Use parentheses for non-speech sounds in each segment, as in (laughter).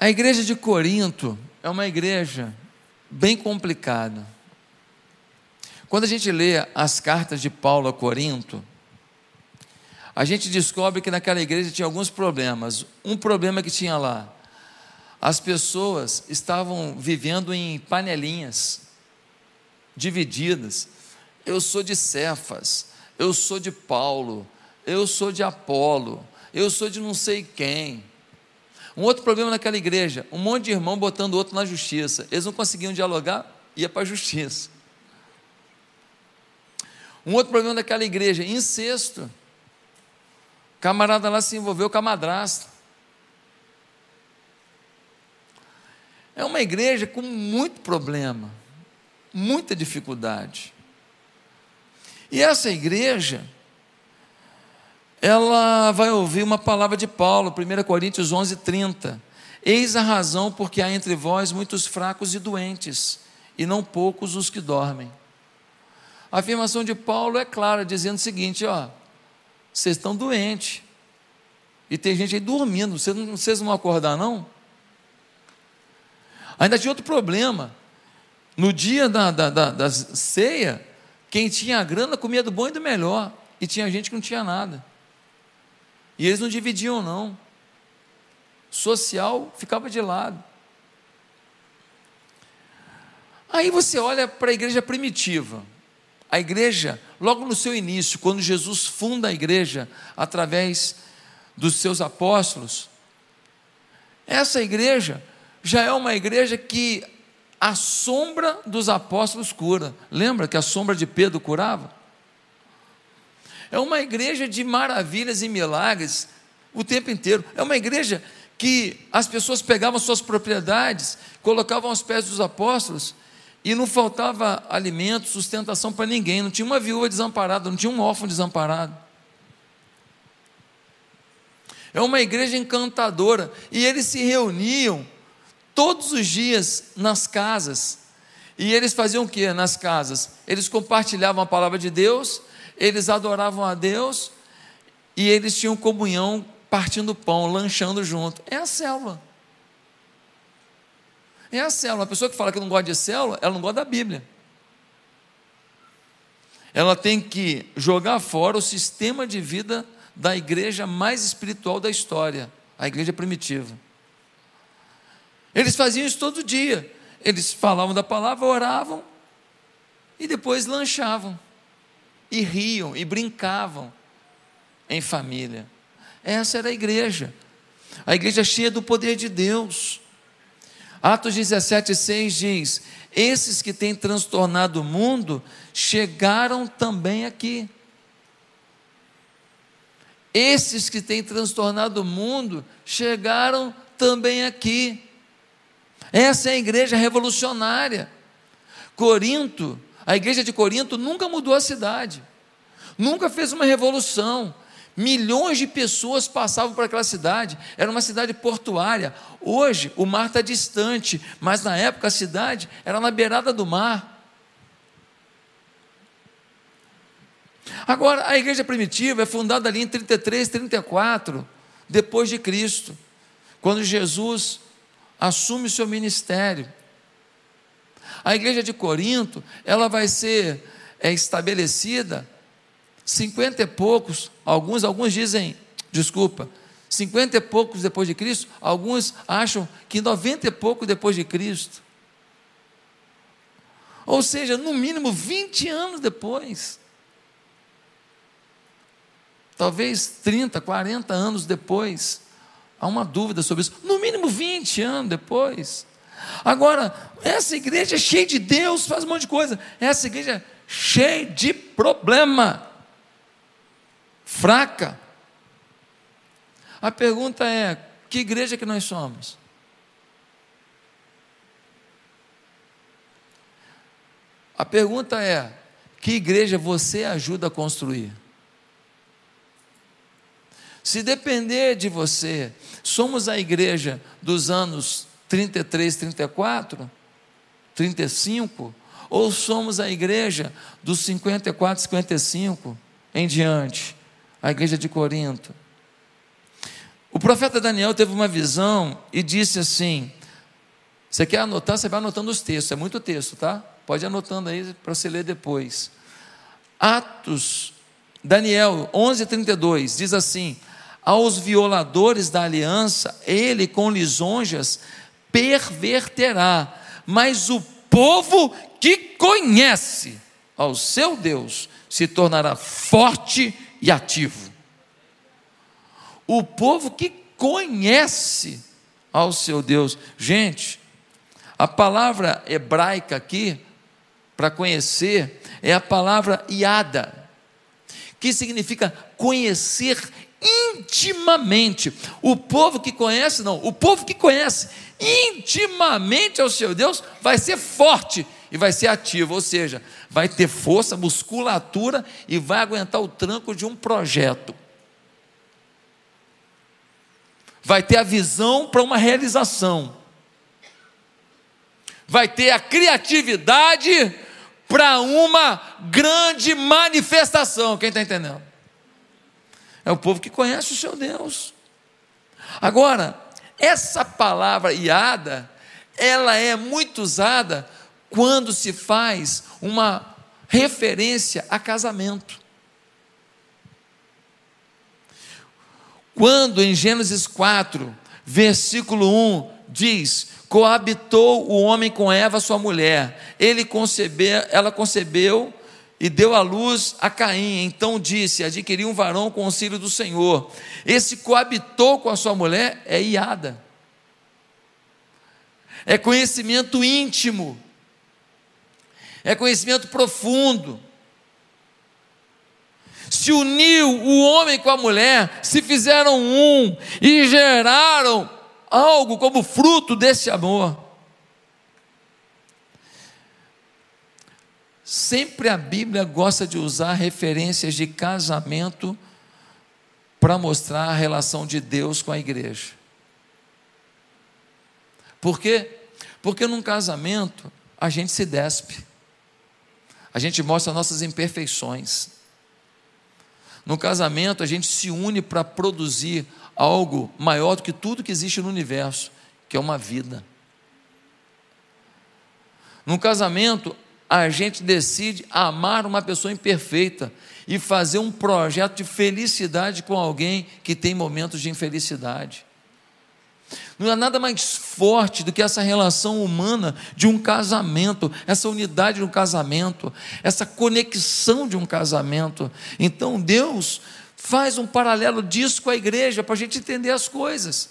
A igreja de Corinto é uma igreja bem complicada. Quando a gente lê as cartas de Paulo a Corinto, a gente descobre que naquela igreja tinha alguns problemas. Um problema que tinha lá, as pessoas estavam vivendo em panelinhas, divididas. Eu sou de Cefas, eu sou de Paulo, eu sou de Apolo, eu sou de não sei quem. Um outro problema naquela igreja, um monte de irmão botando outro na justiça. Eles não conseguiam dialogar, ia para a justiça. Um outro problema daquela igreja, incesto. Camarada lá se envolveu com a madrasta. É uma igreja com muito problema, muita dificuldade. E essa igreja, ela vai ouvir uma palavra de Paulo, 1 Coríntios 11, 30. Eis a razão porque há entre vós muitos fracos e doentes, e não poucos os que dormem. A afirmação de Paulo é clara, dizendo o seguinte: ó, vocês estão doentes. E tem gente aí dormindo. Vocês não, vocês não vão acordar, não? Ainda tinha outro problema. No dia da, da, da, da ceia, quem tinha grana comia do bom e do melhor. E tinha gente que não tinha nada. E eles não dividiam, não. Social ficava de lado. Aí você olha para a igreja primitiva. A igreja, logo no seu início, quando Jesus funda a igreja através dos seus apóstolos, essa igreja já é uma igreja que a sombra dos apóstolos cura. Lembra que a sombra de Pedro curava? É uma igreja de maravilhas e milagres o tempo inteiro. É uma igreja que as pessoas pegavam suas propriedades, colocavam aos pés dos apóstolos e não faltava alimento, sustentação para ninguém, não tinha uma viúva desamparada, não tinha um órfão desamparado. É uma igreja encantadora, e eles se reuniam todos os dias nas casas. E eles faziam o que nas casas? Eles compartilhavam a palavra de Deus, eles adoravam a Deus e eles tinham comunhão partindo pão, lanchando junto. É a célula. É a célula. A pessoa que fala que não gosta de célula, ela não gosta da Bíblia. Ela tem que jogar fora o sistema de vida da igreja mais espiritual da história, a igreja primitiva. Eles faziam isso todo dia. Eles falavam da palavra, oravam e depois lanchavam, e riam e brincavam em família. Essa era a igreja, a igreja cheia do poder de Deus. Atos 17, 6 diz: Esses que têm transtornado o mundo chegaram também aqui. Esses que têm transtornado o mundo chegaram também aqui. Essa é a igreja revolucionária. Corinto, a igreja de Corinto nunca mudou a cidade, nunca fez uma revolução, Milhões de pessoas passavam por aquela cidade, era uma cidade portuária. Hoje o mar está distante, mas na época a cidade era na beirada do mar. Agora, a igreja primitiva é fundada ali em 33, 34, depois de Cristo, quando Jesus assume o seu ministério. A igreja de Corinto, ela vai ser é, estabelecida cinquenta e poucos, alguns, alguns dizem, desculpa, cinquenta e poucos depois de Cristo, alguns acham que noventa e pouco depois de Cristo. Ou seja, no mínimo 20 anos depois. Talvez 30, 40 anos depois. Há uma dúvida sobre isso. No mínimo 20 anos depois. Agora, essa igreja é cheia de Deus, faz um monte de coisa. Essa igreja é cheia de problema fraca. A pergunta é: que igreja que nós somos? A pergunta é: que igreja você ajuda a construir? Se depender de você, somos a igreja dos anos 33, 34, 35, ou somos a igreja dos 54, 55 em diante? a igreja de Corinto. O profeta Daniel teve uma visão e disse assim: Você quer anotar? Você vai anotando os textos, é muito texto, tá? Pode ir anotando aí para você ler depois. Atos, Daniel 11:32 diz assim: Aos violadores da aliança, ele com lisonjas perverterá, mas o povo que conhece ao seu Deus se tornará forte e ativo. O povo que conhece ao seu Deus. Gente, a palavra hebraica aqui, para conhecer, é a palavra iada, que significa conhecer intimamente. O povo que conhece, não, o povo que conhece intimamente ao seu Deus vai ser forte e vai ser ativo, ou seja, vai ter força, musculatura e vai aguentar o tranco de um projeto. Vai ter a visão para uma realização. Vai ter a criatividade para uma grande manifestação. Quem está entendendo? É o povo que conhece o seu Deus. Agora, essa palavra iada, ela é muito usada quando se faz uma referência a casamento. Quando em Gênesis 4, versículo 1, diz: Coabitou o homem com Eva, sua mulher, ele concebeu, ela concebeu e deu à luz a Caim. Então disse: Adquiriu um varão com o auxílio do Senhor. Esse coabitou com a sua mulher é iada, é conhecimento íntimo é conhecimento profundo. Se uniu o homem com a mulher, se fizeram um e geraram algo como fruto desse amor. Sempre a Bíblia gosta de usar referências de casamento para mostrar a relação de Deus com a igreja. Por quê? Porque num casamento a gente se despe a gente mostra nossas imperfeições. No casamento, a gente se une para produzir algo maior do que tudo que existe no universo, que é uma vida. No casamento, a gente decide amar uma pessoa imperfeita e fazer um projeto de felicidade com alguém que tem momentos de infelicidade. Não há nada mais forte do que essa relação humana de um casamento, essa unidade de um casamento, essa conexão de um casamento. Então Deus faz um paralelo disso com a igreja para a gente entender as coisas.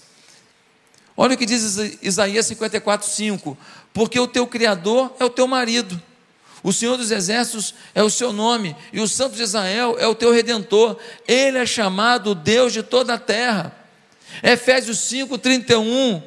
Olha o que diz Isaías 54, 5: Porque o teu Criador é o teu marido. O Senhor dos Exércitos é o seu nome, e o Santo de Israel é o teu redentor. Ele é chamado Deus de toda a terra. Efésios 5, 31.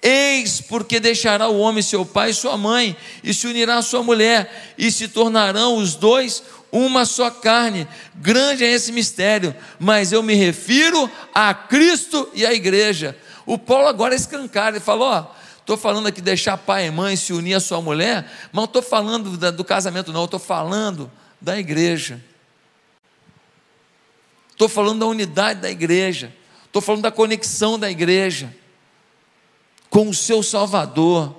Eis porque deixará o homem seu pai e sua mãe, e se unirá à sua mulher, e se tornarão os dois uma só carne. Grande é esse mistério, mas eu me refiro a Cristo e à igreja. O Paulo agora é escancara, ele falou: Ó, estou falando aqui deixar pai e mãe se unir à sua mulher, mas não estou falando do casamento, não, estou falando da igreja. Estou falando da unidade da igreja. Estou falando da conexão da igreja com o seu Salvador.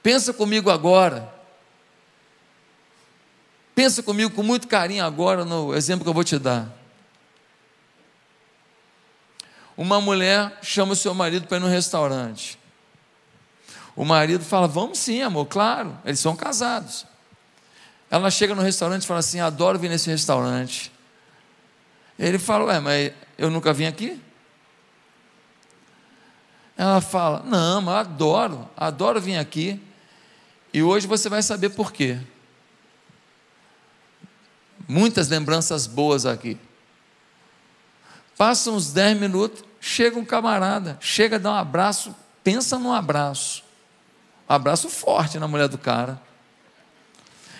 Pensa comigo agora. Pensa comigo com muito carinho agora no exemplo que eu vou te dar. Uma mulher chama o seu marido para ir no restaurante. O marido fala: Vamos sim, amor, claro. Eles são casados. Ela chega no restaurante e fala assim: Adoro vir nesse restaurante. Ele fala, ué, mas eu nunca vim aqui? Ela fala, não, mas adoro, adoro vir aqui. E hoje você vai saber por quê. Muitas lembranças boas aqui. Passam uns 10 minutos, chega um camarada, chega a dar um abraço, pensa num abraço. Abraço forte na mulher do cara.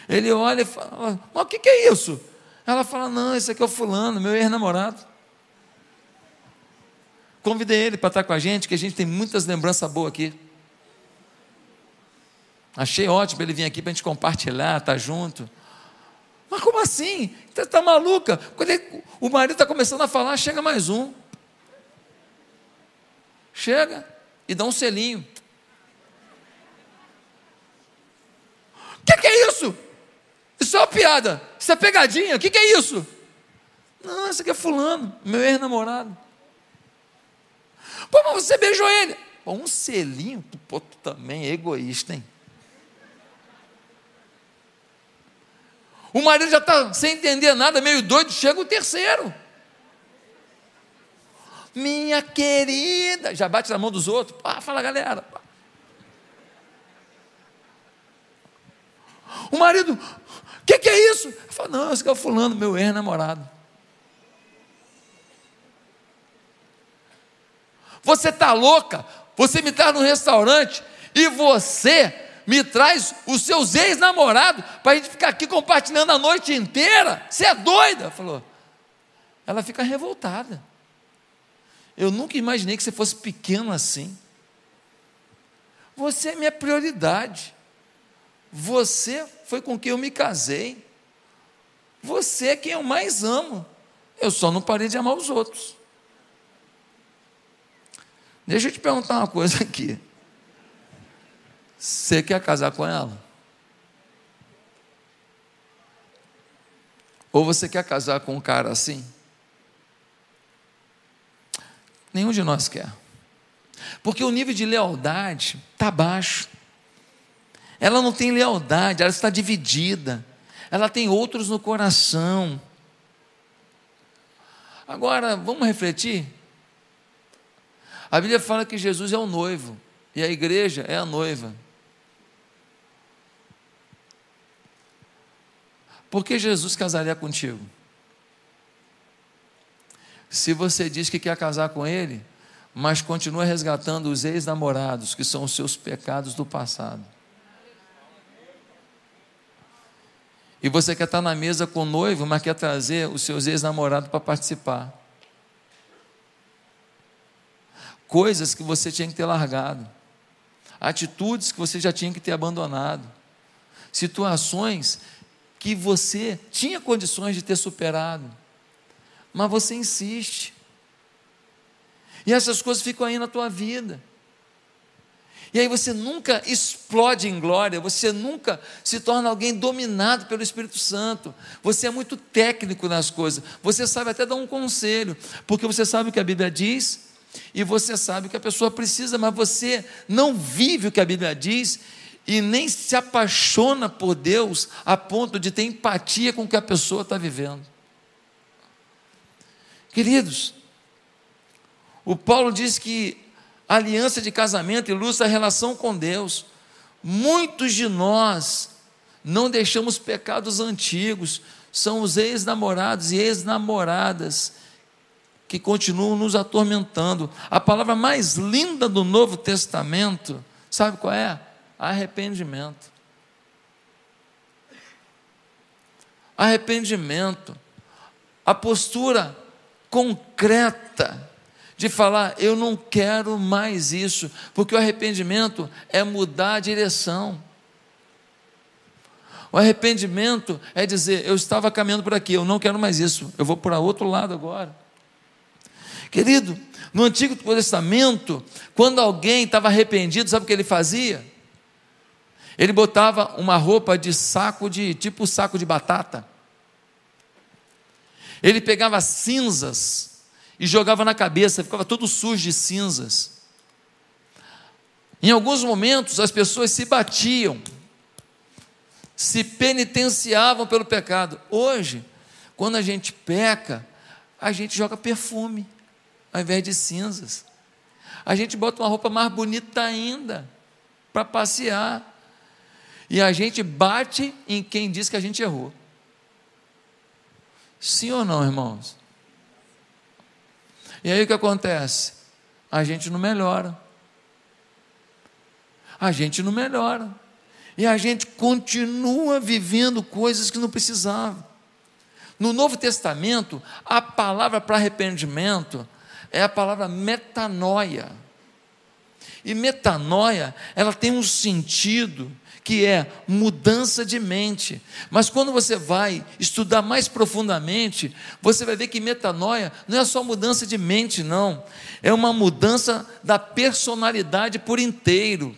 Ele olha e fala, mas o que, que é isso? Ela fala: Não, esse aqui é o fulano, meu ex-namorado. Convidei ele para estar com a gente, que a gente tem muitas lembranças boas aqui. Achei ótimo ele vir aqui para a gente compartilhar, estar junto. Mas como Como assim? Você está maluca? Quando ele, o marido está começando a falar, chega mais um. Chega e dá um selinho. O que, que, é isso? Isso é uma piada. Isso é pegadinha. O que, que é isso? Não, isso aqui é fulano, meu ex-namorado. Pô, mas você beijou ele. Pô, um selinho, pô, tu também é egoísta, hein? O marido já está sem entender nada, meio doido, chega o terceiro. Minha querida, já bate na mão dos outros. Ah, fala galera. O marido, o que, que, é isso? Fala, não, esse é o fulano, meu ex-namorado. Você está louca? Você me traz num restaurante e você me traz os seus ex-namorados para a gente ficar aqui compartilhando a noite inteira. Você é doida? Falou. Ela fica revoltada. Eu nunca imaginei que você fosse pequeno assim. Você é minha prioridade. Você foi com quem eu me casei. Você é quem eu mais amo. Eu só não parei de amar os outros. Deixa eu te perguntar uma coisa aqui. Você quer casar com ela? Ou você quer casar com um cara assim? Nenhum de nós quer. Porque o nível de lealdade está baixo. Ela não tem lealdade, ela está dividida. Ela tem outros no coração. Agora, vamos refletir? A Bíblia fala que Jesus é o noivo e a igreja é a noiva. Por que Jesus casaria contigo? Se você diz que quer casar com ele, mas continua resgatando os ex-namorados, que são os seus pecados do passado. E você quer estar na mesa com o noivo, mas quer trazer os seus ex-namorados para participar. coisas que você tinha que ter largado, atitudes que você já tinha que ter abandonado, situações que você tinha condições de ter superado, mas você insiste. E essas coisas ficam aí na tua vida. E aí você nunca explode em glória, você nunca se torna alguém dominado pelo Espírito Santo. Você é muito técnico nas coisas. Você sabe até dar um conselho, porque você sabe o que a Bíblia diz e você sabe o que a pessoa precisa, mas você não vive o que a Bíblia diz e nem se apaixona por Deus a ponto de ter empatia com o que a pessoa está vivendo. Queridos, o Paulo diz que a aliança de casamento ilustra a relação com Deus. Muitos de nós não deixamos pecados antigos, são os ex-namorados e ex-namoradas que continuam nos atormentando. A palavra mais linda do Novo Testamento, sabe qual é? Arrependimento. Arrependimento. A postura concreta de falar, eu não quero mais isso, porque o arrependimento é mudar a direção. O arrependimento é dizer, eu estava caminhando por aqui, eu não quero mais isso, eu vou para outro lado agora. Querido, no Antigo Testamento, quando alguém estava arrependido, sabe o que ele fazia? Ele botava uma roupa de saco de, tipo saco de batata. Ele pegava cinzas e jogava na cabeça, ficava todo sujo de cinzas. Em alguns momentos as pessoas se batiam, se penitenciavam pelo pecado. Hoje, quando a gente peca, a gente joga perfume ao invés de cinzas. A gente bota uma roupa mais bonita ainda para passear. E a gente bate em quem diz que a gente errou. Sim ou não, irmãos? E aí o que acontece? A gente não melhora. A gente não melhora. E a gente continua vivendo coisas que não precisava. No Novo Testamento, a palavra para arrependimento é a palavra metanoia. E metanoia, ela tem um sentido que é mudança de mente. Mas quando você vai estudar mais profundamente, você vai ver que metanoia não é só mudança de mente, não. É uma mudança da personalidade por inteiro.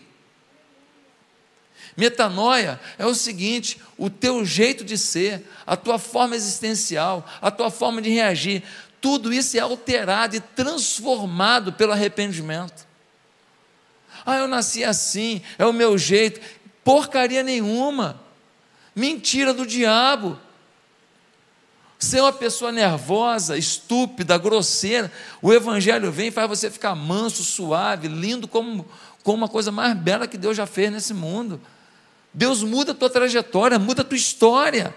Metanoia é o seguinte: o teu jeito de ser, a tua forma existencial, a tua forma de reagir, tudo isso é alterado e transformado pelo arrependimento. Ah, eu nasci assim, é o meu jeito. Porcaria nenhuma. Mentira do diabo. Ser uma pessoa nervosa, estúpida, grosseira, o Evangelho vem e faz você ficar manso, suave, lindo, como, como uma coisa mais bela que Deus já fez nesse mundo. Deus muda a tua trajetória, muda a tua história.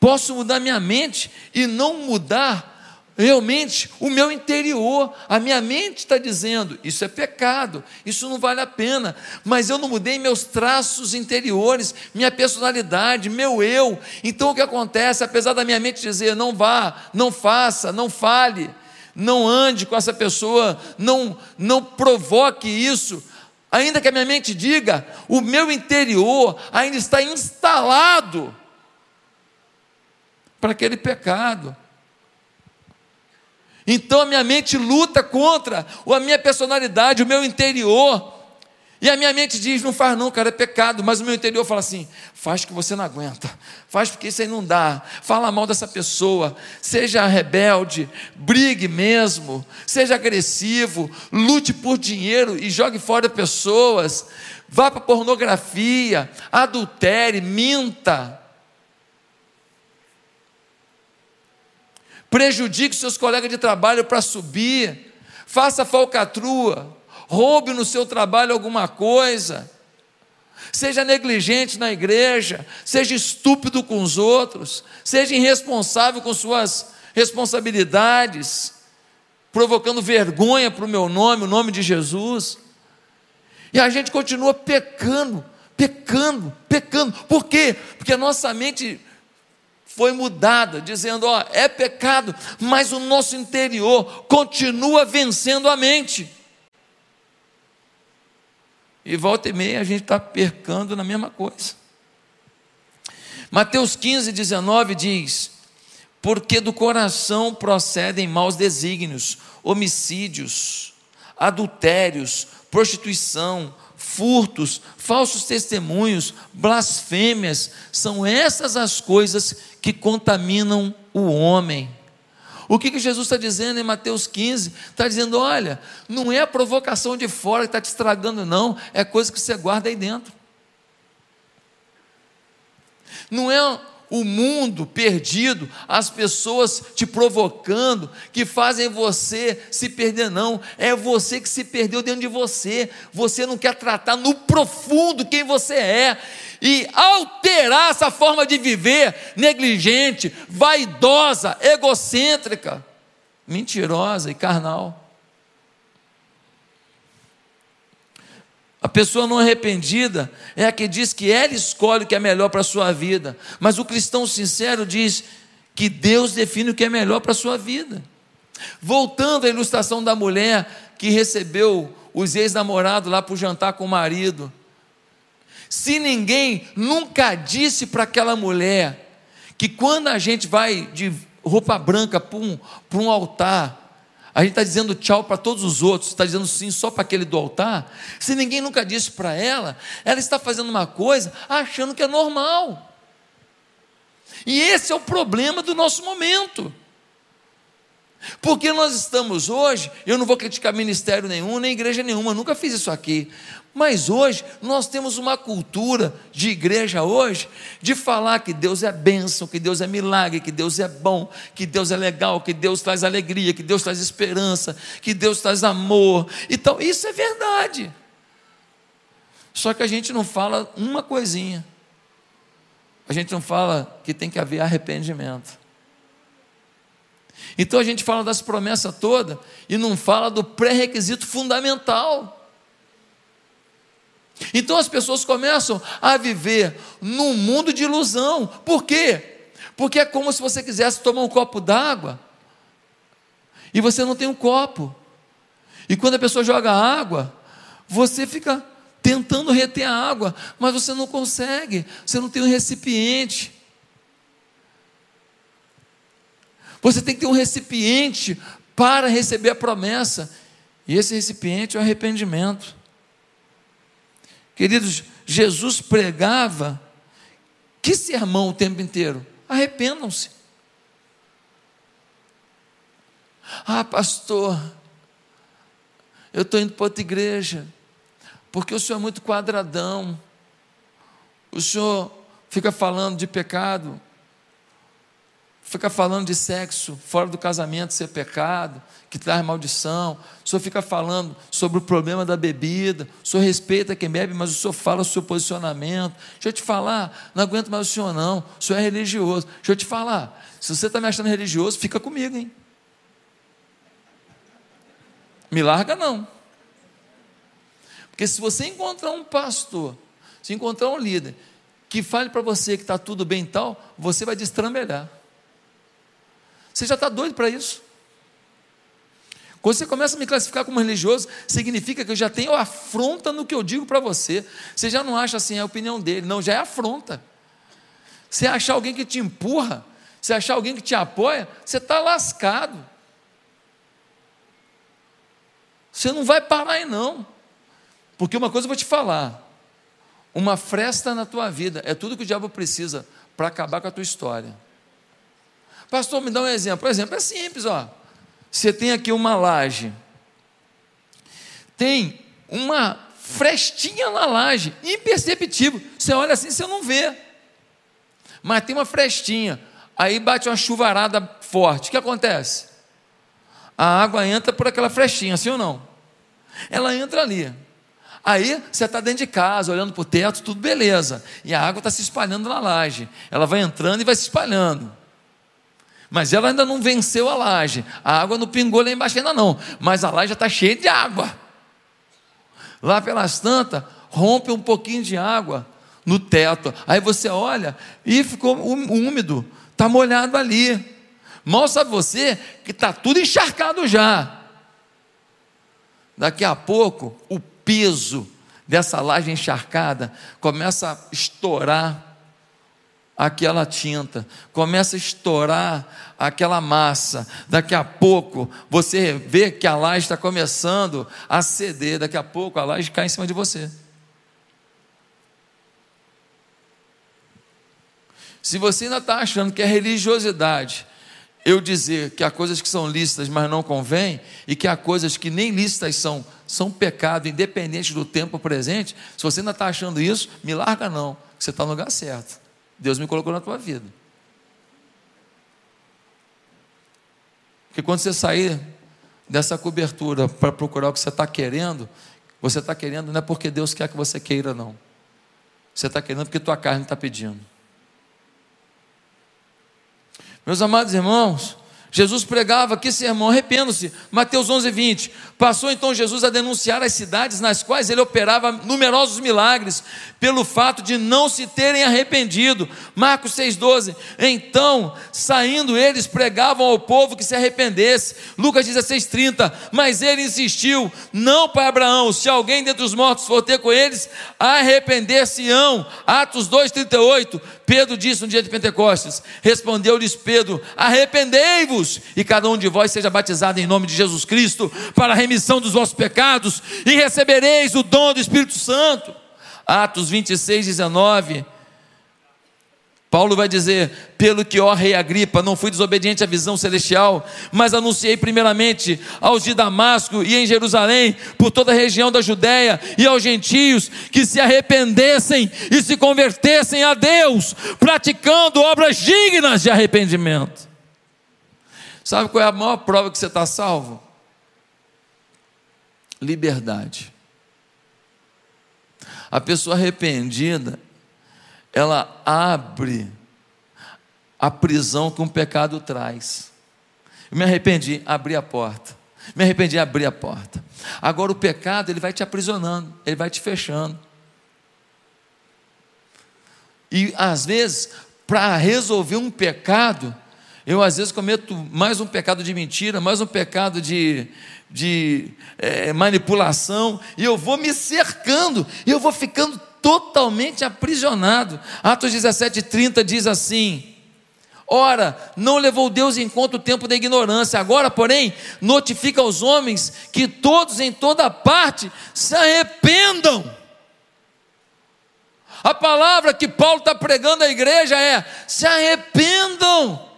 Posso mudar minha mente e não mudar realmente o meu interior, a minha mente está dizendo: isso é pecado, isso não vale a pena, mas eu não mudei meus traços interiores, minha personalidade, meu eu. Então o que acontece? Apesar da minha mente dizer: não vá, não faça, não fale, não ande com essa pessoa, não, não provoque isso. Ainda que a minha mente diga, o meu interior ainda está instalado para aquele pecado. Então a minha mente luta contra a minha personalidade, o meu interior. E a minha mente diz: não faz não, cara, é pecado. Mas o meu interior fala assim: faz que você não aguenta, faz porque isso aí não dá. Fala mal dessa pessoa, seja rebelde, brigue mesmo, seja agressivo, lute por dinheiro e jogue fora pessoas. Vá para pornografia, adultere, minta. Prejudique seus colegas de trabalho para subir, faça falcatrua, roube no seu trabalho alguma coisa, seja negligente na igreja, seja estúpido com os outros, seja irresponsável com suas responsabilidades, provocando vergonha para o meu nome, o nome de Jesus. E a gente continua pecando, pecando, pecando. Por quê? Porque a nossa mente foi mudada, dizendo: ó, é pecado, mas o nosso interior continua vencendo a mente. E volta e meia a gente está percando na mesma coisa. Mateus 15, 19 diz: Porque do coração procedem maus desígnios, homicídios, adultérios, prostituição, furtos, falsos testemunhos, blasfêmias, são essas as coisas que contaminam o homem. O que, que Jesus está dizendo em Mateus 15? Está dizendo: olha, não é a provocação de fora que está te estragando, não, é coisa que você guarda aí dentro. Não é o mundo perdido, as pessoas te provocando, que fazem você se perder, não. É você que se perdeu dentro de você. Você não quer tratar no profundo quem você é e alterar essa forma de viver negligente, vaidosa, egocêntrica, mentirosa e carnal. A pessoa não arrependida é a que diz que ela escolhe o que é melhor para a sua vida, mas o cristão sincero diz que Deus define o que é melhor para a sua vida. Voltando à ilustração da mulher que recebeu os ex-namorados lá para o jantar com o marido. Se ninguém nunca disse para aquela mulher que quando a gente vai de roupa branca para um, para um altar, a gente está dizendo tchau para todos os outros, está dizendo sim só para aquele do altar. Se ninguém nunca disse para ela, ela está fazendo uma coisa achando que é normal. E esse é o problema do nosso momento. Porque nós estamos hoje, eu não vou criticar ministério nenhum, nem igreja nenhuma, nunca fiz isso aqui. Mas hoje nós temos uma cultura de igreja hoje de falar que Deus é bênção, que Deus é milagre, que Deus é bom, que Deus é legal, que Deus traz alegria, que Deus traz esperança, que Deus traz amor. Então, isso é verdade. Só que a gente não fala uma coisinha. A gente não fala que tem que haver arrependimento. Então a gente fala das promessas todas e não fala do pré-requisito fundamental. Então as pessoas começam a viver num mundo de ilusão. Por quê? Porque é como se você quisesse tomar um copo d'água e você não tem um copo. E quando a pessoa joga água, você fica tentando reter a água, mas você não consegue, você não tem um recipiente. Você tem que ter um recipiente para receber a promessa, e esse recipiente é o arrependimento. Queridos, Jesus pregava que sermão o tempo inteiro? Arrependam-se. Ah, pastor, eu estou indo para outra igreja, porque o senhor é muito quadradão, o senhor fica falando de pecado, fica falando de sexo fora do casamento ser pecado, que traz maldição, o senhor fica falando sobre o problema da bebida, o senhor respeita quem bebe, mas o senhor fala o seu posicionamento. Deixa eu te falar, não aguento mais o senhor, não, o senhor é religioso. Deixa eu te falar, se você está me achando religioso, fica comigo, hein? Me larga não. Porque se você encontrar um pastor, se encontrar um líder que fale para você que está tudo bem e tal, você vai destrambelhar. Você já está doido para isso? Quando você começa a me classificar como religioso, significa que eu já tenho afronta no que eu digo para você. Você já não acha assim, é a opinião dele. Não, já é afronta. Você achar alguém que te empurra, você achar alguém que te apoia, você está lascado. Você não vai parar aí, não. Porque uma coisa eu vou te falar: uma fresta na tua vida é tudo que o diabo precisa para acabar com a tua história. Pastor, me dá um exemplo. O exemplo é simples, ó. Você tem aqui uma laje. Tem uma frestinha na laje, imperceptível. Você olha assim, você não vê. Mas tem uma frestinha. Aí bate uma chuvarada forte. O que acontece? a água entra por aquela frechinha, sim ou não? Ela entra ali. Aí você está dentro de casa, olhando para o teto, tudo beleza. E a água está se espalhando na laje. Ela vai entrando e vai se espalhando. Mas ela ainda não venceu a laje. A água não pingou lá embaixo ainda não. Mas a laje já está cheia de água. Lá pelas tantas, rompe um pouquinho de água no teto. Aí você olha e ficou úmido. Está molhado ali. Mal sabe você que está tudo encharcado já. Daqui a pouco, o peso dessa laje encharcada começa a estourar aquela tinta, começa a estourar aquela massa. Daqui a pouco você vê que a laje está começando a ceder, daqui a pouco a laje cai em cima de você. Se você ainda está achando que é religiosidade eu dizer que há coisas que são lícitas, mas não convém, e que há coisas que nem lícitas são, são pecado, independente do tempo presente, se você ainda está achando isso, me larga não, você está no lugar certo. Deus me colocou na tua vida. Porque quando você sair dessa cobertura para procurar o que você está querendo, você está querendo não é porque Deus quer que você queira, não. Você está querendo porque tua carne está pedindo. Meus amados irmãos, Jesus pregava que sermão, arrependo-se. Mateus 11, 20. Passou então Jesus a denunciar as cidades nas quais ele operava numerosos milagres, pelo fato de não se terem arrependido. Marcos 6,12. Então, saindo eles, pregavam ao povo que se arrependesse. Lucas 16,30. Mas ele insistiu: não para Abraão, se alguém dentre os mortos for ter com eles, arrepender-se-ão. Atos 2,38. Pedro disse no dia de Pentecostes: Respondeu-lhes Pedro: Arrependei-vos, e cada um de vós seja batizado em nome de Jesus Cristo, para a remissão dos vossos pecados, e recebereis o dom do Espírito Santo. Atos 26, 19. Paulo vai dizer: pelo que, ó rei Agripa, não fui desobediente à visão celestial, mas anunciei primeiramente aos de Damasco e em Jerusalém, por toda a região da Judéia e aos gentios, que se arrependessem e se convertessem a Deus, praticando obras dignas de arrependimento. Sabe qual é a maior prova que você está salvo? Liberdade. A pessoa arrependida, ela abre a prisão que um pecado traz. Eu me arrependi, abri a porta. Me arrependi, abri a porta. Agora o pecado, ele vai te aprisionando, ele vai te fechando. E às vezes, para resolver um pecado, Eu, às vezes, cometo mais um pecado de mentira, mais um pecado de, de é, manipulação, e eu vou me cercando, e eu vou ficando totalmente aprisionado. Atos 17, 30 diz assim: Ora, não levou Deus em conta o tempo da ignorância, agora, porém, notifica aos homens que todos em toda parte se arrependam. A palavra que Paulo está pregando à igreja é: se arrependam.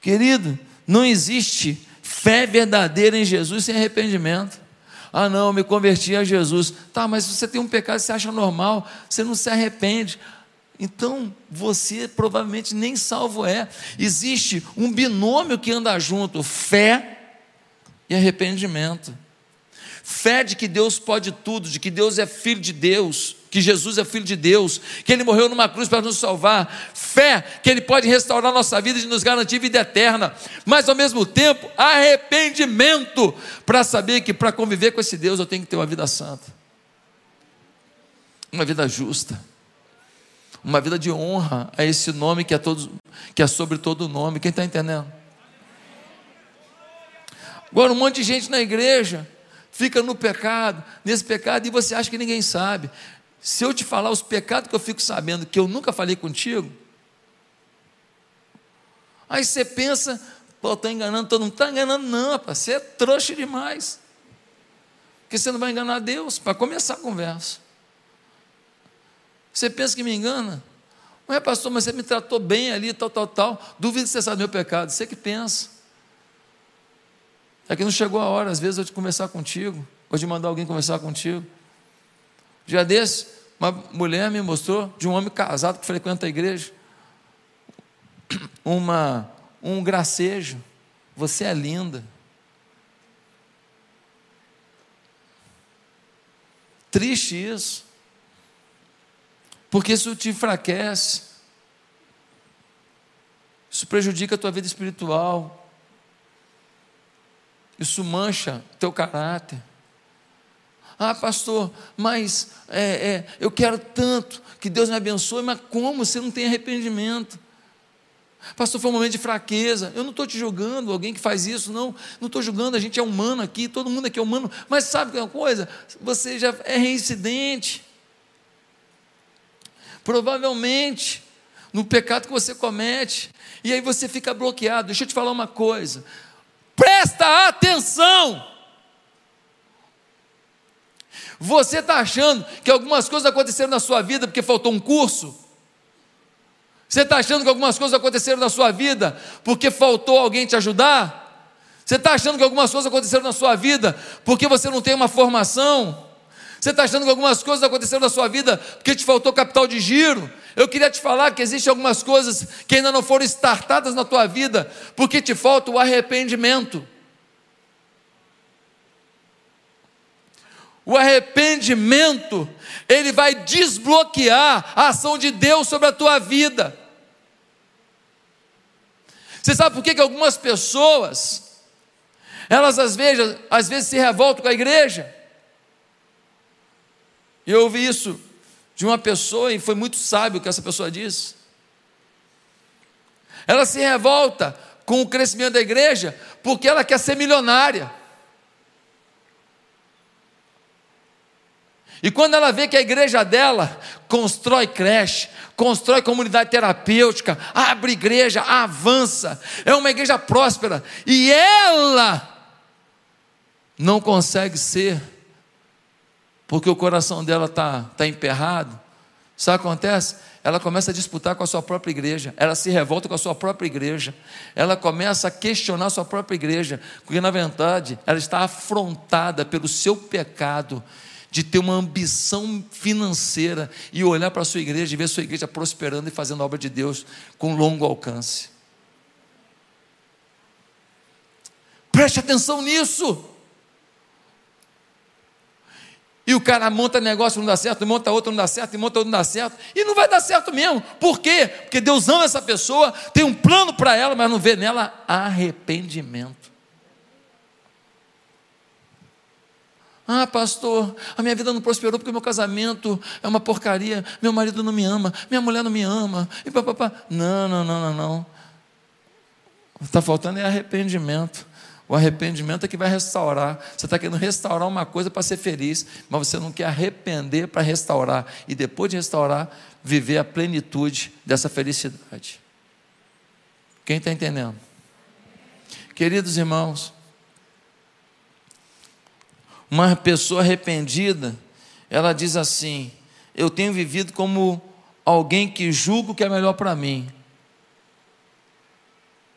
Querido, não existe fé verdadeira em Jesus sem arrependimento. Ah, não, me converti a Jesus. Tá, mas você tem um pecado você acha normal, você não se arrepende. Então, você provavelmente nem salvo é. Existe um binômio que anda junto: fé e arrependimento. Fé de que Deus pode tudo, de que Deus é filho de Deus, que Jesus é filho de Deus, que Ele morreu numa cruz para nos salvar, fé que Ele pode restaurar nossa vida e nos garantir vida eterna, mas ao mesmo tempo, arrependimento, para saber que para conviver com esse Deus eu tenho que ter uma vida santa, uma vida justa, uma vida de honra a esse nome que é, todo, que é sobre todo nome. Quem está entendendo? Agora, um monte de gente na igreja fica no pecado, nesse pecado, e você acha que ninguém sabe. Se eu te falar os pecados que eu fico sabendo que eu nunca falei contigo, aí você pensa, pô, estou enganando todo mundo. Está enganando, não, rapaz, você é trouxa demais. Porque você não vai enganar Deus para começar a conversa. Você pensa que me engana? Não é, pastor, mas você me tratou bem ali, tal, tal, tal. Duvido que você sabe meu pecado. Você que pensa. É que não chegou a hora, às vezes, de conversar contigo, ou de mandar alguém conversar contigo. Já desse, uma mulher me mostrou de um homem casado que frequenta a igreja, (clears throat) uma, um gracejo. Você é linda. Triste isso, porque isso te enfraquece, isso prejudica a tua vida espiritual, isso mancha teu caráter. Ah, pastor, mas é, é, eu quero tanto que Deus me abençoe, mas como? Você não tem arrependimento. Pastor, foi um momento de fraqueza. Eu não estou te julgando, alguém que faz isso, não. Não estou julgando, a gente é humano aqui, todo mundo aqui é humano. Mas sabe uma coisa? Você já é reincidente. Provavelmente, no pecado que você comete. E aí você fica bloqueado. Deixa eu te falar uma coisa. Presta atenção. Você está achando que algumas coisas aconteceram na sua vida porque faltou um curso? Você está achando que algumas coisas aconteceram na sua vida porque faltou alguém te ajudar? Você está achando que algumas coisas aconteceram na sua vida porque você não tem uma formação? Você está achando que algumas coisas aconteceram na sua vida porque te faltou capital de giro? Eu queria te falar que existem algumas coisas que ainda não foram startadas na tua vida porque te falta o arrependimento. O arrependimento, ele vai desbloquear a ação de Deus sobre a tua vida. Você sabe por que, que algumas pessoas, elas às vezes, às vezes se revoltam com a igreja? Eu ouvi isso de uma pessoa e foi muito sábio o que essa pessoa disse. Ela se revolta com o crescimento da igreja porque ela quer ser milionária. E quando ela vê que a igreja dela constrói creche, constrói comunidade terapêutica, abre igreja, avança, é uma igreja próspera, e ela não consegue ser, porque o coração dela está tá emperrado, sabe o que acontece? Ela começa a disputar com a sua própria igreja, ela se revolta com a sua própria igreja, ela começa a questionar a sua própria igreja, porque na verdade ela está afrontada pelo seu pecado de ter uma ambição financeira e olhar para a sua igreja e ver a sua igreja prosperando e fazendo a obra de Deus com longo alcance. Preste atenção nisso. E o cara monta negócio, não dá certo, monta outro, não dá certo, e monta outro, não dá certo, e não vai dar certo mesmo. Por quê? Porque Deus ama essa pessoa, tem um plano para ela, mas não vê nela arrependimento. Ah, pastor, a minha vida não prosperou porque meu casamento é uma porcaria, meu marido não me ama, minha mulher não me ama, e papapá. Não, não, não, não, não. Está faltando é arrependimento. O arrependimento é que vai restaurar. Você está querendo restaurar uma coisa para ser feliz, mas você não quer arrepender para restaurar. E depois de restaurar, viver a plenitude dessa felicidade. Quem está entendendo? Queridos irmãos, uma pessoa arrependida, ela diz assim: Eu tenho vivido como alguém que julgo que é melhor para mim.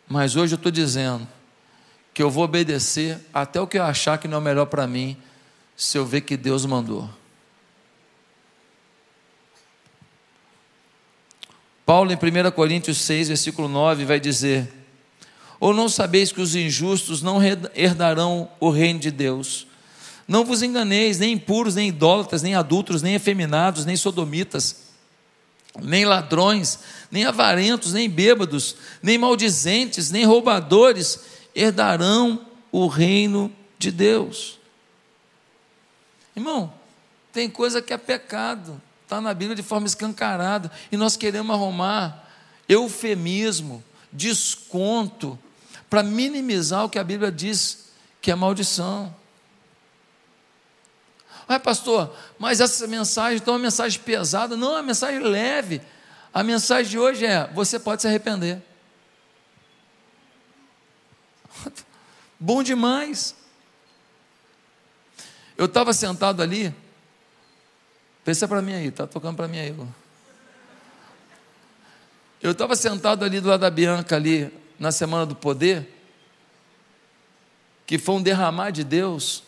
Mas hoje eu estou dizendo que eu vou obedecer até o que eu achar que não é melhor para mim, se eu ver que Deus mandou. Paulo, em 1 Coríntios 6, versículo 9, vai dizer: Ou não sabeis que os injustos não herdarão o reino de Deus? Não vos enganeis, nem impuros, nem idólatras, nem adultos, nem efeminados, nem sodomitas, nem ladrões, nem avarentos, nem bêbados, nem maldizentes, nem roubadores herdarão o reino de Deus. Irmão, tem coisa que é pecado, está na Bíblia de forma escancarada, e nós queremos arrumar eufemismo, desconto, para minimizar o que a Bíblia diz que é maldição. Ai, pastor, mas essa mensagem então é uma mensagem pesada? Não, é uma mensagem leve. A mensagem de hoje é: você pode se arrepender. (laughs) Bom demais. Eu estava sentado ali, pensa para mim aí, tá tocando para mim aí. Eu estava sentado ali do lado da Bianca ali na semana do poder, que foi um derramar de Deus.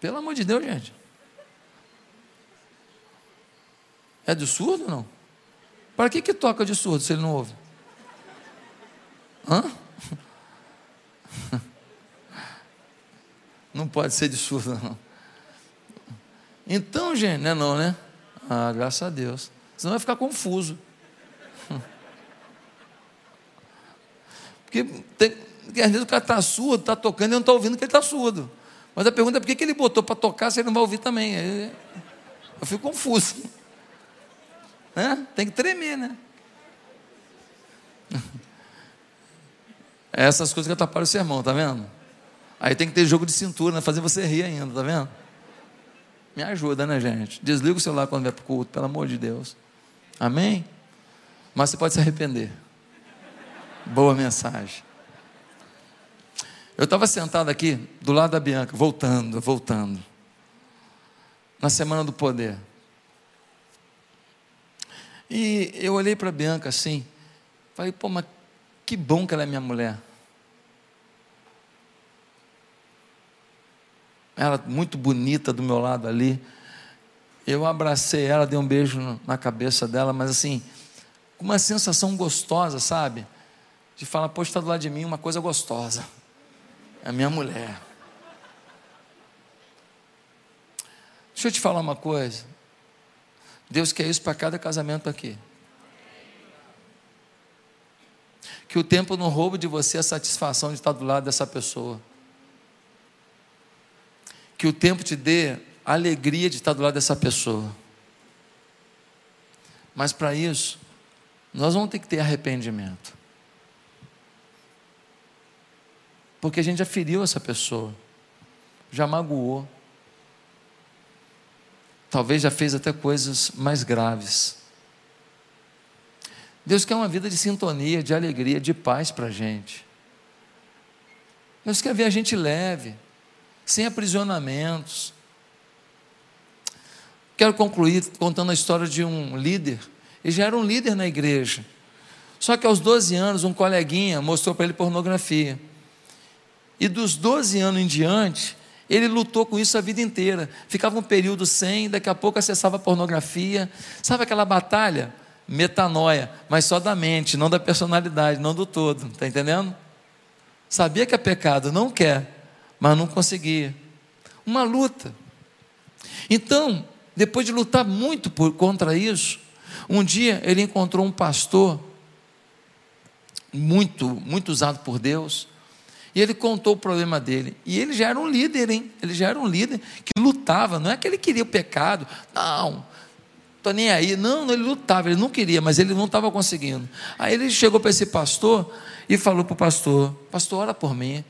Pelo amor de Deus, gente. É de surdo ou não? Para que que toca de surdo se ele não ouve? Hã? (laughs) Não pode ser de surdo, não. Então, gente, não é não, né? Ah, graças a Deus. Senão vai ficar confuso. (laughs) Porque tem, às vezes o cara está surdo, está tocando e não está ouvindo que ele está surdo. Mas a pergunta é por que ele botou para tocar se ele não vai ouvir também? Eu fico confuso. Né? Tem que tremer, né? É essas coisas que atrapalham o sermão, tá vendo? Aí tem que ter jogo de cintura, né? fazer você rir ainda, tá vendo? Me ajuda, né, gente? Desliga o celular quando vai para o culto, pelo amor de Deus. Amém? Mas você pode se arrepender. Boa mensagem. Eu estava sentado aqui, do lado da Bianca, voltando, voltando. Na semana do poder. E eu olhei para a Bianca assim, falei, pô, mas que bom que ela é minha mulher. Ela muito bonita do meu lado ali. Eu abracei ela, dei um beijo na cabeça dela, mas assim, com uma sensação gostosa, sabe? De falar, poxa, está do lado de mim uma coisa gostosa. É a minha mulher. Deixa eu te falar uma coisa. Deus quer isso para cada casamento aqui. que o tempo não roube de você a satisfação de estar do lado dessa pessoa. Que o tempo te dê a alegria de estar do lado dessa pessoa. Mas para isso, nós vamos ter que ter arrependimento. Porque a gente já feriu essa pessoa, já magoou, talvez já fez até coisas mais graves. Deus quer uma vida de sintonia, de alegria, de paz para a gente. Deus quer ver a gente leve, sem aprisionamentos. Quero concluir contando a história de um líder. Ele já era um líder na igreja. Só que aos 12 anos, um coleguinha mostrou para ele pornografia. E dos 12 anos em diante, ele lutou com isso a vida inteira. Ficava um período sem, daqui a pouco acessava pornografia. Sabe aquela batalha? metanoia, mas só da mente, não da personalidade, não do todo, está entendendo? Sabia que é pecado, não quer, mas não conseguia. Uma luta. Então, depois de lutar muito por, contra isso, um dia ele encontrou um pastor muito, muito usado por Deus, e ele contou o problema dele. E ele já era um líder, hein? Ele já era um líder que lutava, não é que ele queria o pecado, não Estou nem aí. Não, ele lutava, ele não queria, mas ele não estava conseguindo. Aí ele chegou para esse pastor e falou para o pastor: Pastor, ora por mim.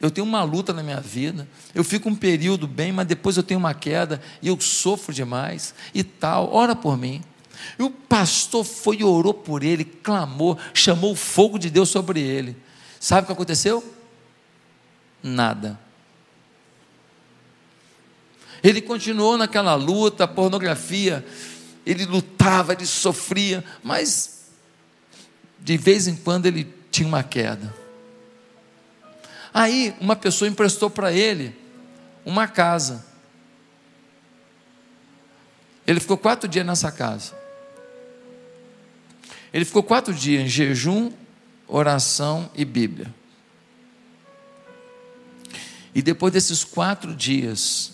Eu tenho uma luta na minha vida. Eu fico um período bem, mas depois eu tenho uma queda e eu sofro demais e tal. Ora por mim. E o pastor foi e orou por ele, clamou, chamou o fogo de Deus sobre ele. Sabe o que aconteceu? Nada. Ele continuou naquela luta, pornografia. Ele lutava, ele sofria, mas de vez em quando ele tinha uma queda. Aí uma pessoa emprestou para ele uma casa. Ele ficou quatro dias nessa casa. Ele ficou quatro dias em jejum, oração e Bíblia. E depois desses quatro dias,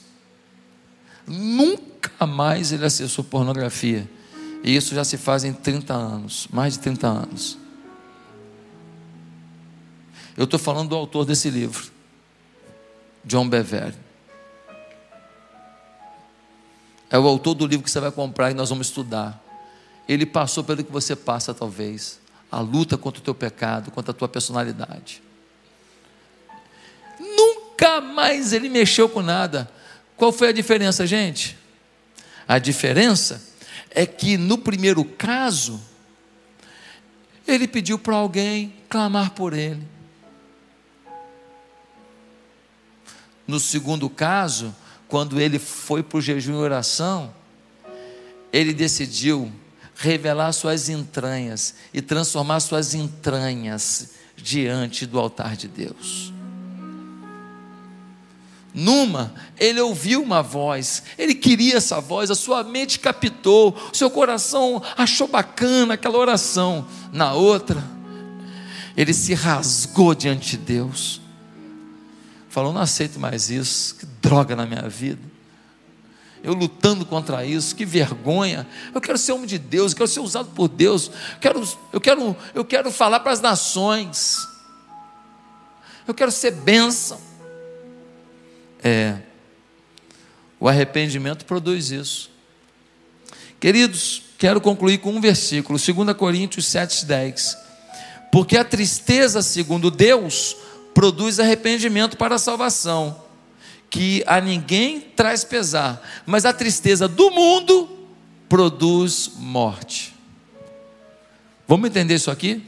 nunca mais ele acessou pornografia. E isso já se faz em 30 anos, mais de 30 anos. Eu estou falando do autor desse livro, John Bevere. É o autor do livro que você vai comprar e nós vamos estudar. Ele passou pelo que você passa, talvez. A luta contra o teu pecado, contra a tua personalidade. Nunca mais ele mexeu com nada. Qual foi a diferença, gente? A diferença é que no primeiro caso, ele pediu para alguém clamar por ele. No segundo caso, quando ele foi para o jejum e oração, ele decidiu revelar suas entranhas e transformar suas entranhas diante do altar de Deus. Numa, ele ouviu uma voz, ele queria essa voz, a sua mente captou, seu coração achou bacana aquela oração. Na outra, ele se rasgou diante de Deus falou: não aceito mais isso, que droga na minha vida. Eu lutando contra isso, que vergonha. Eu quero ser homem de Deus, eu quero ser usado por Deus. Eu quero, eu quero, eu quero falar para as nações. Eu quero ser bênção. É. O arrependimento produz isso. Queridos, quero concluir com um versículo, 2 Coríntios 7,10. Porque a tristeza, segundo Deus, produz arrependimento para a salvação, que a ninguém traz pesar, mas a tristeza do mundo produz morte. Vamos entender isso aqui?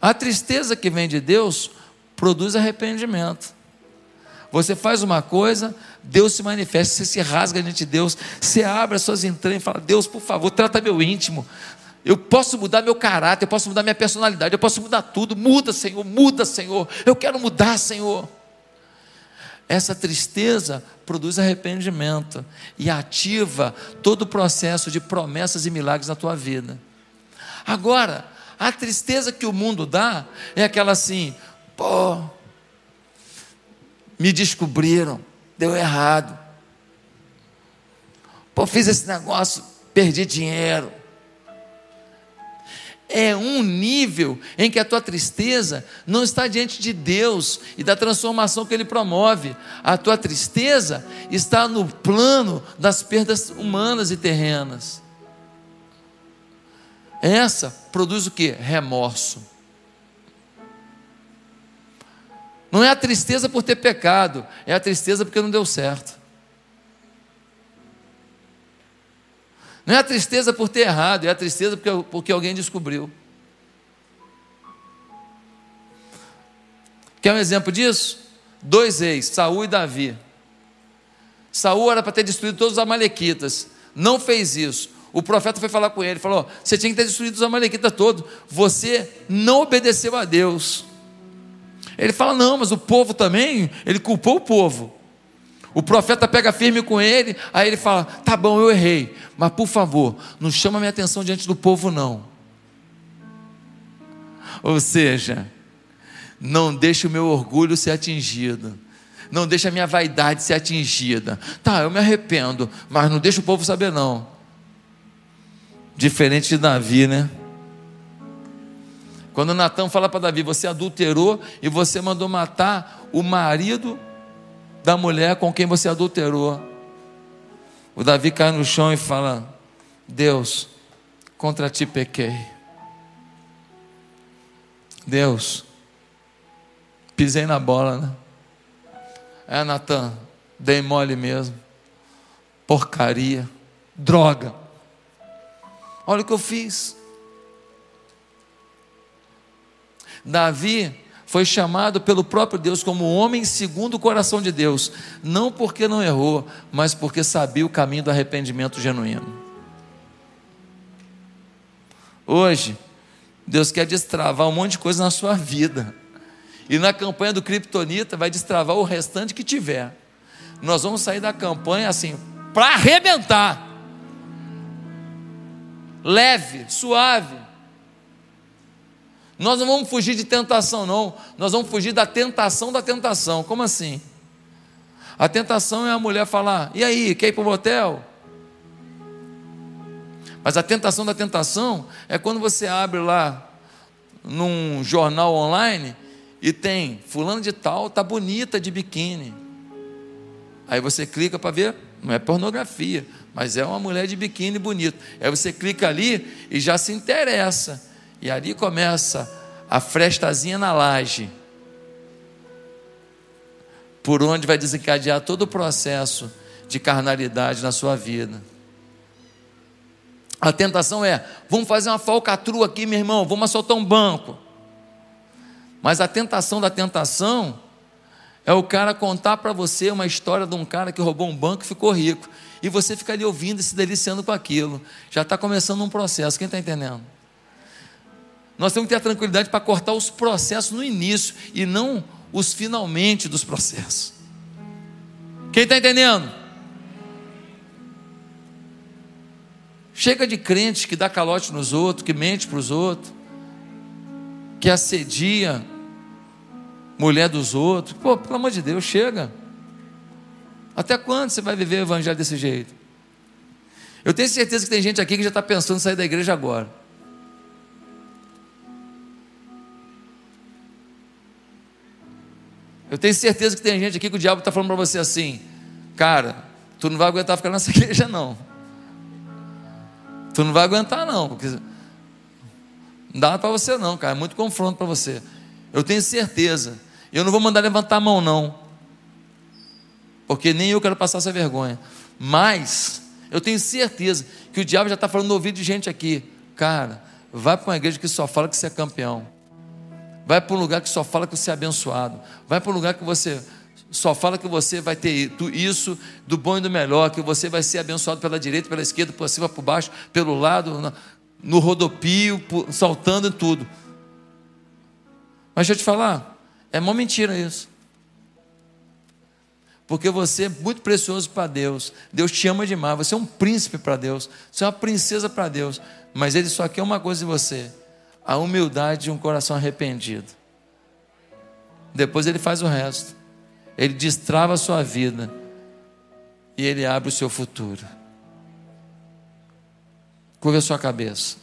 A tristeza que vem de Deus produz arrependimento. Você faz uma coisa, Deus se manifesta, você se rasga diante de Deus, você abre as suas entranhas e fala: Deus, por favor, trata meu íntimo, eu posso mudar meu caráter, eu posso mudar minha personalidade, eu posso mudar tudo. Muda, Senhor, muda, Senhor. Eu quero mudar, Senhor. Essa tristeza produz arrependimento e ativa todo o processo de promessas e milagres na tua vida. Agora, a tristeza que o mundo dá é aquela assim: pô, me descobriram, deu errado. Pô, fiz esse negócio, perdi dinheiro é um nível em que a tua tristeza não está diante de Deus e da transformação que Ele promove. A tua tristeza está no plano das perdas humanas e terrenas. Essa produz o que? Remorso. Não é a tristeza por ter pecado, é a tristeza porque não deu certo. Não é a tristeza por ter errado, é a tristeza porque, porque alguém descobriu. Quer um exemplo disso? Dois reis, Saul e Davi. Saul era para ter destruído todos os amalequitas, não fez isso. O profeta foi falar com ele, falou: Você tinha que ter destruído os amalequitas todos, você não obedeceu a Deus. Ele fala: Não, mas o povo também, ele culpou o povo. O profeta pega firme com ele, aí ele fala: Tá bom, eu errei, mas por favor, não chama minha atenção diante do povo, não. Ou seja, não deixe o meu orgulho ser atingido, não deixe a minha vaidade ser atingida. Tá, eu me arrependo, mas não deixa o povo saber, não. Diferente de Davi, né? Quando Natan fala para Davi: Você adulterou e você mandou matar o marido da mulher com quem você adulterou. O Davi cai no chão e fala: Deus, contra ti pequei. Deus, pisei na bola, né? É, Natan, dei mole mesmo. Porcaria, droga. Olha o que eu fiz. Davi foi chamado pelo próprio Deus como homem segundo o coração de Deus, não porque não errou, mas porque sabia o caminho do arrependimento genuíno. Hoje, Deus quer destravar um monte de coisa na sua vida. E na campanha do Kryptonita vai destravar o restante que tiver. Nós vamos sair da campanha assim, para arrebentar. Leve, suave. Nós não vamos fugir de tentação, não. Nós vamos fugir da tentação da tentação. Como assim? A tentação é a mulher falar: e aí, quer ir para o motel? Mas a tentação da tentação é quando você abre lá num jornal online e tem fulano de tal, tá bonita de biquíni. Aí você clica para ver, não é pornografia, mas é uma mulher de biquíni bonito. Aí você clica ali e já se interessa. E ali começa a frestazinha na laje. Por onde vai desencadear todo o processo de carnalidade na sua vida. A tentação é: vamos fazer uma falcatrua aqui, meu irmão, vamos assaltar um banco. Mas a tentação da tentação é o cara contar para você uma história de um cara que roubou um banco e ficou rico. E você fica ali ouvindo e se deliciando com aquilo. Já está começando um processo. Quem está entendendo? Nós temos que ter a tranquilidade para cortar os processos no início e não os finalmente dos processos. Quem está entendendo? Chega de crente que dá calote nos outros, que mente para os outros que assedia mulher dos outros. Pô, pelo amor de Deus, chega. Até quando você vai viver o evangelho desse jeito? Eu tenho certeza que tem gente aqui que já está pensando em sair da igreja agora. Eu tenho certeza que tem gente aqui que o diabo está falando para você assim, cara, tu não vai aguentar ficar nessa (laughs) igreja não. Tu não vai aguentar não, porque não dá para você não, cara, é muito confronto para você. Eu tenho certeza. Eu não vou mandar levantar a mão não. Porque nem eu quero passar essa vergonha. Mas eu tenho certeza que o diabo já está falando no ouvido de gente aqui. Cara, vai para uma igreja que só fala que você é campeão. Vai para um lugar que só fala que você é abençoado. Vai para um lugar que você só fala que você vai ter isso do bom e do melhor, que você vai ser abençoado pela direita, pela esquerda, por cima, por baixo, pelo lado no rodopio, saltando em tudo. Mas deixa eu te falar, é uma mentira isso. Porque você é muito precioso para Deus. Deus te ama demais. Você é um príncipe para Deus. Você é uma princesa para Deus. Mas Ele só quer uma coisa de você: a humildade de um coração arrependido. Depois Ele faz o resto. Ele destrava a sua vida. E Ele abre o seu futuro. Curva a sua cabeça.